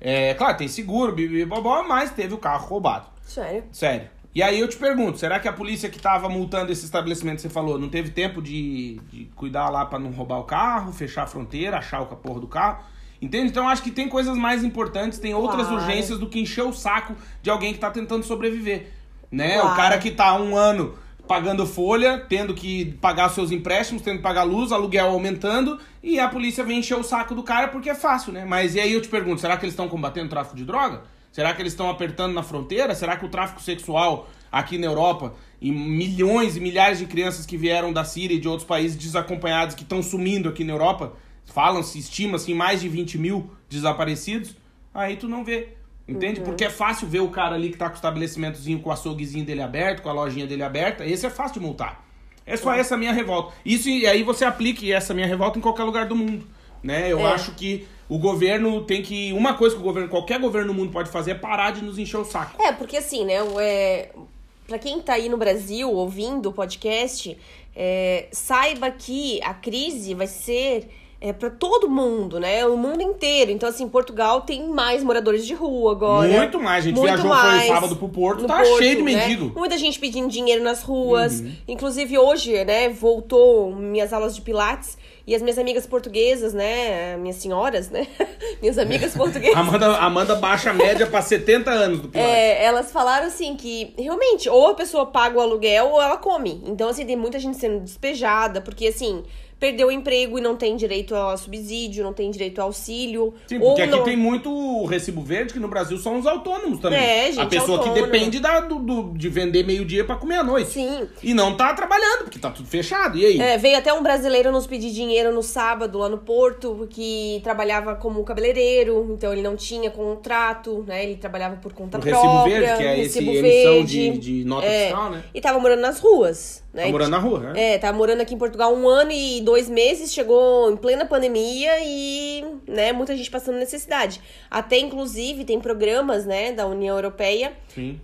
É, claro, tem seguro, bibi, bobó, mas teve o carro roubado. Sério. Sério. E aí eu te pergunto, será que a polícia que tava multando esse estabelecimento que você falou, não teve tempo de, de cuidar lá pra não roubar o carro, fechar a fronteira, achar o porra do carro? Entende? Então acho que tem coisas mais importantes, tem outras Claro. urgências do que encher o saco de alguém que tá tentando sobreviver. Né? Claro. O cara que tá há um ano pagando folha, tendo que pagar seus empréstimos, tendo que pagar luz, aluguel aumentando, e a polícia vem encher o saco do cara porque é fácil, né? Mas e aí eu te pergunto, será que eles estão combatendo o tráfico de droga? Será que eles estão apertando na fronteira? Será que o tráfico sexual aqui na Europa e milhões e milhares de crianças que vieram da Síria e de outros países desacompanhados que estão sumindo aqui na Europa, falam-se, estima-se em mais de 20 mil desaparecidos, aí tu não vê. Entende? Porque é fácil ver o cara ali que tá com o estabelecimentozinho, com o açouguezinho dele aberto, com a lojinha dele aberta, esse é fácil de multar. É só essa minha revolta. Isso e aí você aplique essa minha revolta em qualquer lugar do mundo, né? Eu É. acho que o governo tem que uma coisa que o governo, qualquer governo do mundo pode fazer é parar de nos encher o saco. É, porque assim, né? o- É, pra quem tá aí no Brasil ouvindo o podcast, é, saiba que a crise vai ser é, para todo mundo, né? O mundo inteiro. Então, assim, Portugal tem mais moradores de rua agora. Muito mais. A gente Muito viajou mais. foi sábado pro Porto, No tá Porto, cheio de né? mendigo. Uhum. Muita gente pedindo dinheiro nas ruas. Inclusive, hoje, né, voltou minhas aulas de pilates. E as minhas amigas portuguesas, né? Minhas senhoras, né? minhas amigas portuguesas. Amanda, Amanda baixa a média pra 70 anos do Pilates. É, elas falaram assim que realmente, ou a pessoa paga o aluguel ou ela come. Então, assim, tem muita gente sendo despejada, porque assim, perdeu o emprego e não tem direito a subsídio, não tem direito a auxílio. Sim, porque aqui não... tem muito recibo verde, que no Brasil são os autônomos também. É, gente A pessoa que autônoma. depende da, do, do- de vender meio-dia pra comer à noite. Sim. E não tá trabalhando, porque tá tudo fechado. E aí? É, veio até um brasileiro nos pedir dinheiro no sábado lá no Porto, que trabalhava como cabeleireiro, então ele não tinha contrato, né? Ele trabalhava por conta O recibo própria. verde, que é esse recibo emissão de, de nota É, fiscal, né? E tava morando nas ruas, né? Tá morando na rua, né? É, tá morando aqui em Portugal um ano e dois meses, chegou em plena pandemia e, né, muita gente passando necessidade. Até, inclusive, tem programas, né, da União Europeia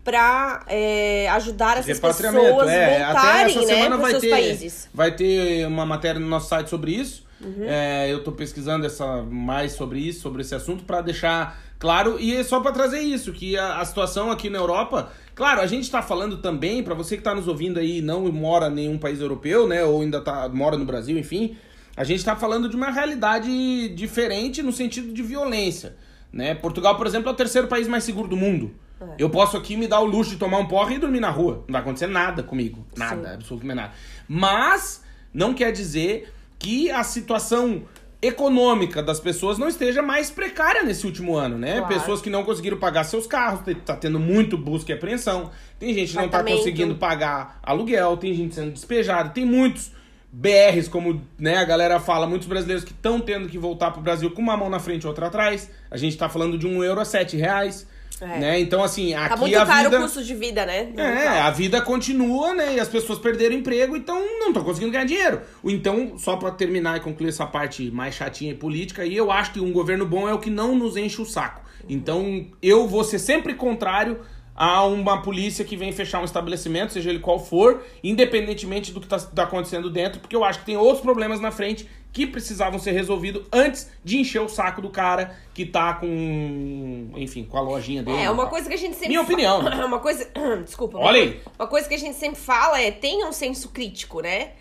pra é, ajudar essas pessoas é. Até voltarem, essa né, semana pros vai seus ter, países. vai ter uma matéria no nosso site sobre isso. Uhum. É, eu tô pesquisando essa, mais sobre isso, sobre esse assunto, pra deixar claro. E é só pra trazer isso, que a, a situação aqui na Europa. Claro, a gente tá falando também, pra você que tá nos ouvindo aí e não mora em nenhum país europeu, né? Ou ainda tá, mora no Brasil, enfim. A gente tá falando de uma realidade diferente no sentido de violência. Né? Portugal, por exemplo, é o terceiro país mais seguro do mundo. É. Eu posso aqui me dar o luxo de tomar um porre e dormir na rua. Não vai acontecer nada comigo. Nada, Sim. absolutamente nada. Mas não quer dizer que a situação econômica das pessoas não esteja mais precária nesse último ano, né? Claro. Pessoas que não conseguiram pagar seus carros, tá tendo muito busca e apreensão. Tem gente que não tá conseguindo pagar aluguel, tem gente sendo despejada, tem muitos BRs, como né, a galera fala, muitos brasileiros que estão tendo que voltar pro Brasil com uma mão na frente e outra atrás. A gente tá falando de um euro a sete reais. É. Né? Então, assim, aqui Tá muito a caro vida... o custo de vida, né? É, a vida continua, né? E as pessoas perderam emprego, então não estão conseguindo ganhar dinheiro. Então, só pra terminar e concluir essa parte mais chatinha e política, aí eu acho que um governo bom é o que não nos enche o saco. Então, eu vou ser sempre contrário a uma polícia que vem fechar um estabelecimento, seja ele qual for, independentemente do que tá, tá acontecendo dentro, porque eu acho que tem outros problemas na frente que precisavam ser resolvidos antes de encher o saco do cara que tá com, enfim, com a lojinha dele. É, uma coisa que a gente sempre Minha opinião, né? Uma coisa. Desculpa. Olha aí. Uma coisa que a gente sempre fala é tenha um senso crítico, né?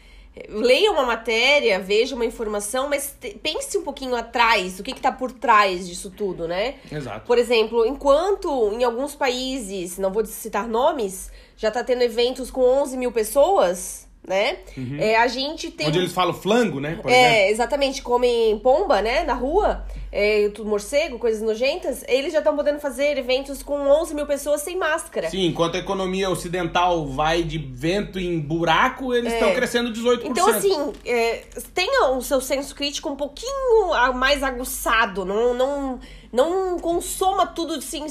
Leia uma matéria, veja uma informação, mas pense um pouquinho atrás, o que, que tá por trás disso tudo, né? Exato. Por exemplo, enquanto em alguns países, não vou citar nomes, já tá tendo eventos com 11 mil pessoas, né? É, a gente tem. Uhum. Onde eles falam flango, né? Por exemplo. É, exatamente, comem pomba, né, na rua, é, tudo morcego, coisas nojentas, eles já estão podendo fazer eventos com 11 mil pessoas sem máscara. Sim, enquanto a economia ocidental vai de vento em buraco, eles estão crescendo 18%. Então, assim, é, tenha o seu senso crítico um pouquinho mais aguçado, não, não, não consoma tudo assim,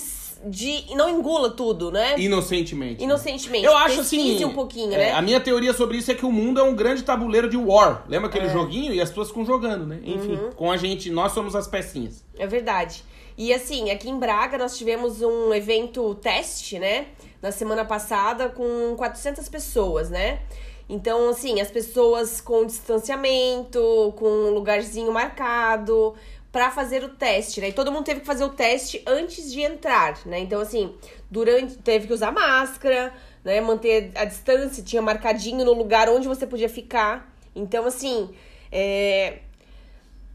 de, não engula tudo, né? Inocentemente. Inocentemente. Eu acho assim. um pouquinho, é, né? A minha teoria sobre isso é que o mundo é um grande tabuleiro de war. Lembra É. aquele joguinho? E as pessoas ficam jogando, né? Enfim, Uhum. com a gente, nós somos as pecinhas. É verdade. E assim, aqui em Braga nós tivemos um evento teste, né? Na semana passada com 400 pessoas, né? Então, assim, as pessoas com distanciamento, com um lugarzinho marcado pra fazer o teste, né? E todo mundo teve que fazer o teste antes de entrar, né? Então, assim, durante teve que usar máscara, né? Manter a distância, tinha marcadinho no lugar onde você podia ficar. Então, assim, é,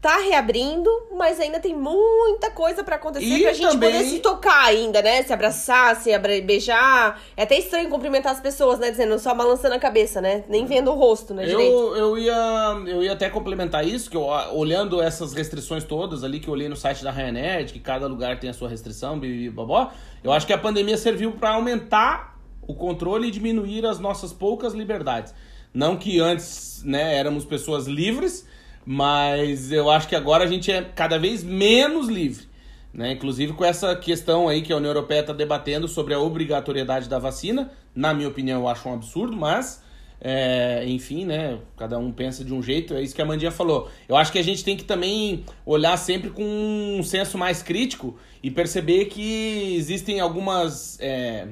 tá reabrindo, mas ainda tem muita coisa pra acontecer E pra gente também- poder se tocar ainda, né? Se abraçar, se abra- beijar. É até estranho cumprimentar as pessoas, né? Dizendo só balançando a cabeça, né? Nem vendo o rosto, né? Direito. Eu, eu, ia, eu ia até complementar isso, que eu, olhando essas restrições todas ali que eu olhei no site da Ryanair, que cada lugar tem a sua restrição, bibi, bobó, eu acho que a pandemia serviu para aumentar o controle e diminuir as nossas poucas liberdades. Não que antes, né, éramos pessoas livres, mas eu acho que agora a gente é cada vez menos livre. Né? Inclusive com essa questão aí que a União Europeia está debatendo sobre a obrigatoriedade da vacina. Na minha opinião, eu acho um absurdo, mas É, enfim, né? Cada um pensa de um jeito, é isso que a Mandinha falou. Eu acho que a gente tem que também olhar sempre com um senso mais crítico e perceber que existem algumas é,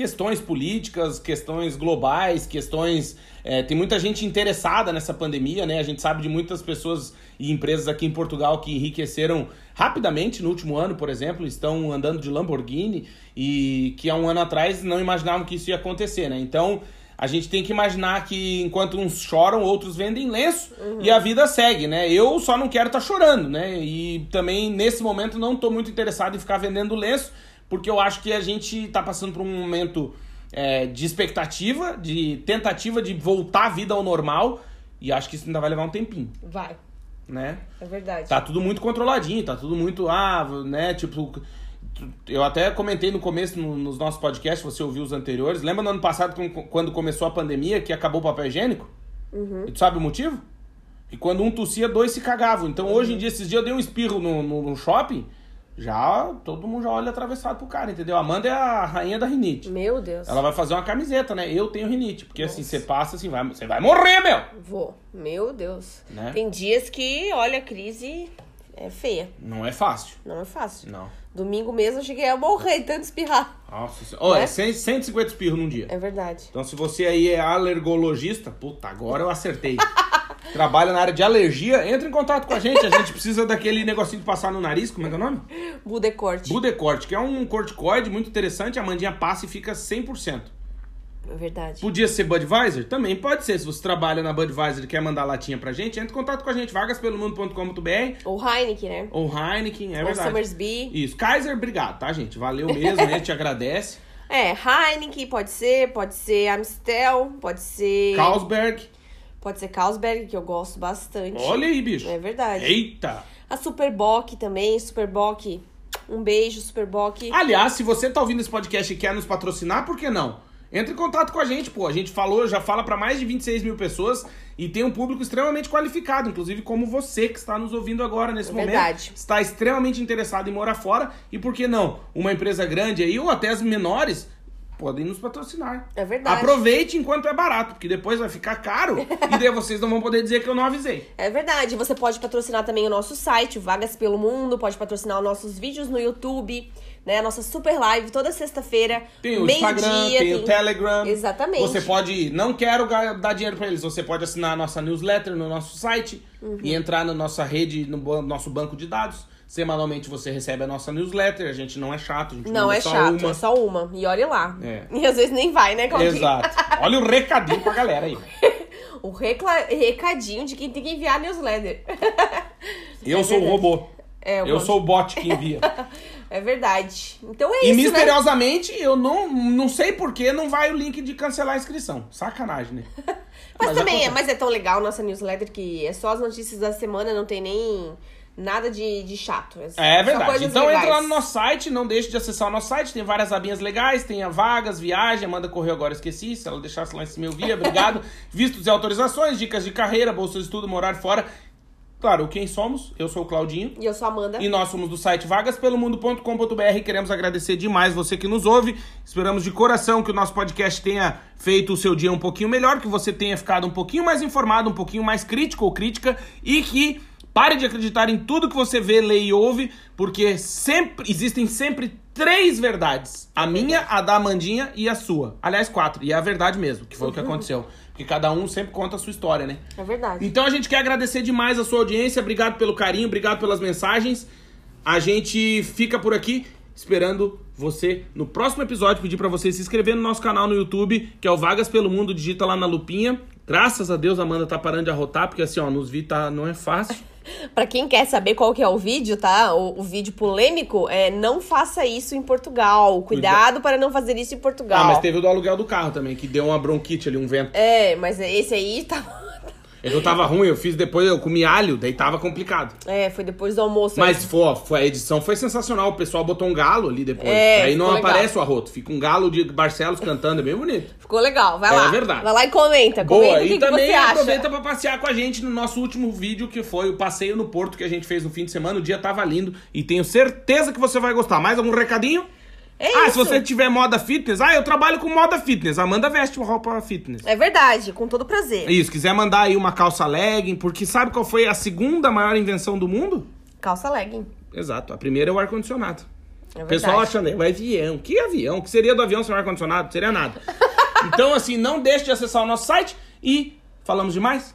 questões políticas, questões globais, questões. É, tem muita gente interessada nessa pandemia, né? A gente sabe de muitas pessoas e empresas aqui em Portugal que enriqueceram rapidamente no último ano, por exemplo, estão andando de Lamborghini e que há um ano atrás não imaginavam que isso ia acontecer, né? Então a gente tem que imaginar que enquanto uns choram, outros vendem lenço uhum. e a vida segue, né? Eu só não quero estar tá chorando, né? E também nesse momento não estou muito interessado em ficar vendendo lenço, porque eu acho que a gente está passando por um momento é, de expectativa, de tentativa de voltar a vida ao normal e acho que isso ainda vai levar um tempinho. Vai. Né? É verdade. Tá tudo muito controladinho, tá tudo muito, ah, né? Tipo, eu até comentei no começo no, nos nossos podcasts, você ouviu os anteriores. Lembra no ano passado, quando começou a pandemia, que acabou o papel higiênico? Uhum. E tu sabe o motivo? E quando um tossia, dois se cagavam. Então, uhum. hoje em dia, esses dias eu dei um espirro no, no, no, shopping, já todo mundo já olha atravessado pro cara, entendeu? A Amanda é a rainha da rinite. Meu Deus. Ela vai fazer uma camiseta, né? Eu tenho rinite. Porque Nossa. assim, você passa assim, vai, você vai morrer, meu! Vou. Meu Deus. Né? Tem dias que, olha, a crise é feia. Não é fácil. Não é fácil. Não. Domingo mesmo eu cheguei a morrer tanto espirrar. Nossa Olha, é? 150 espirros num dia. É verdade. Então se você aí é alergologista, puta, agora eu acertei. Trabalha na área de alergia, entra em contato com a gente. A gente precisa daquele negocinho de passar no nariz, como é que é o nome? Budecorte. Budecorte, que é um corticoide muito interessante. A mandinha passa e fica 100%. É verdade. Podia ser Budweiser? Também pode ser. Se você trabalha na Budweiser e quer mandar latinha pra gente, entre em contato com a gente, vagaspelomundo.com.br. Ou Heineken, né? Ou Heineken, é Ou verdade. Summersby. Isso. Kaiser, obrigado, tá, gente? Valeu mesmo, a gente agradece. É, Heineken pode ser, pode ser Amstel, pode ser... Carlsberg. Pode ser Carlsberg, que eu gosto bastante. Olha aí, bicho. É verdade. Eita! A Superbock também, Superbock. Um beijo, Superbock. Aliás, se você tá ouvindo esse podcast e quer nos patrocinar, por que não? Entre em contato com a gente, pô. A gente falou, já fala para mais de 26 mil pessoas e tem um público extremamente qualificado, inclusive como você que está nos ouvindo agora nesse é momento. Verdade. Está extremamente interessado em morar fora e por que não? Uma empresa grande aí ou até as menores podem nos patrocinar. É verdade. Aproveite enquanto é barato, porque depois vai ficar caro e daí vocês não vão poder dizer que eu não avisei. É verdade. Você pode patrocinar também o nosso site, Vagas pelo Mundo, pode patrocinar os nossos vídeos no YouTube né? A nossa super live toda sexta-feira. Tem o Instagram, tem, tem, o Telegram. Exatamente. Você pode, não quero dar dinheiro para eles, você pode assinar a nossa newsletter no nosso site uhum. e entrar na nossa rede, no nosso banco de dados. Semanalmente você recebe a nossa newsletter, a gente não é chato, a gente não é só chato, uma. é só uma. E olha lá. É. E às vezes nem vai, né, Claudinho? Exato. Olha o recadinho pra galera aí. o recla... recadinho de quem tem que enviar a newsletter. Eu é sou verdade. o robô. É, eu sou o bot que envia. É verdade. Então é e isso. E misteriosamente, né? eu não, não sei por que não vai o link de cancelar a inscrição. Sacanagem, né? mas, mas, também é, mas é tão legal nossa newsletter que é só as notícias da semana, não tem nem nada de, de chato. É, é verdade. Então legais. entra lá no nosso site, não deixe de acessar o nosso site, tem várias abinhas legais, tem a vagas, viagem, Amanda correu agora, esqueci, se ela deixasse lá em cima eu via, obrigado. Vistos e autorizações, dicas de carreira, bolsa de estudo, morar fora. Claro, quem somos? Eu sou o Claudinho. E eu sou a Amanda. E nós somos do site vagaspelomundo.com.br. Queremos agradecer demais você que nos ouve. Esperamos de coração que o nosso podcast tenha feito o seu dia um pouquinho melhor, que você tenha ficado um pouquinho mais informado, um pouquinho mais crítico ou crítica e que pare de acreditar em tudo que você vê, lê e ouve, porque sempre existem sempre três verdades. A minha, a da Amandinha e a sua. Aliás, quatro. E é a verdade mesmo, que foi o que uhum. aconteceu. Porque cada um sempre conta a sua história, né? É verdade. Então a gente quer agradecer demais a sua audiência. Obrigado pelo carinho, obrigado pelas mensagens. A gente fica por aqui esperando você no próximo episódio. Pedir para você se inscrever no nosso canal no YouTube, que é o Vagas pelo Mundo. Digita lá na lupinha. Graças a Deus a Amanda tá parando de arrotar, porque assim, ó, nos vi tá, não é fácil. para quem quer saber qual que é o vídeo, tá? O, o, vídeo polêmico é não faça isso em Portugal. Cuidado para não fazer isso em Portugal. Ah, mas teve o do aluguel do carro também, que deu uma bronquite ali, um vento. É, mas esse aí tá eu tava ruim, eu fiz depois, eu comi alho, daí tava complicado. É, foi depois do almoço. Mas foi, foi, a edição foi sensacional. O pessoal botou um galo ali depois. É, aí não aparece legal. o arroto, fica um galo de Barcelos cantando, é bem bonito. Ficou legal, vai é, lá. É verdade. Vai lá e comenta. Boa, comenta e que também que aproveita pra passear com a gente no nosso último vídeo, que foi o passeio no Porto que a gente fez no fim de semana. O dia tava lindo e tenho certeza que você vai gostar. Mais algum recadinho? É ah, isso. se você tiver moda fitness, ah, eu trabalho com moda fitness. Amanda veste uma roupa fitness. É verdade, com todo prazer. Isso, quiser mandar aí uma calça legging, porque sabe qual foi a segunda maior invenção do mundo? Calça legging. Exato, a primeira é o ar-condicionado. É O pessoal achando, vai avião. Que avião? O que seria do avião sem ar-condicionado? Seria nada. então, assim, não deixe de acessar o nosso site e falamos demais?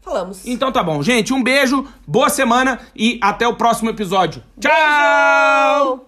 Falamos. Então tá bom, gente. Um beijo, boa semana e até o próximo episódio. Tchau! Beijo!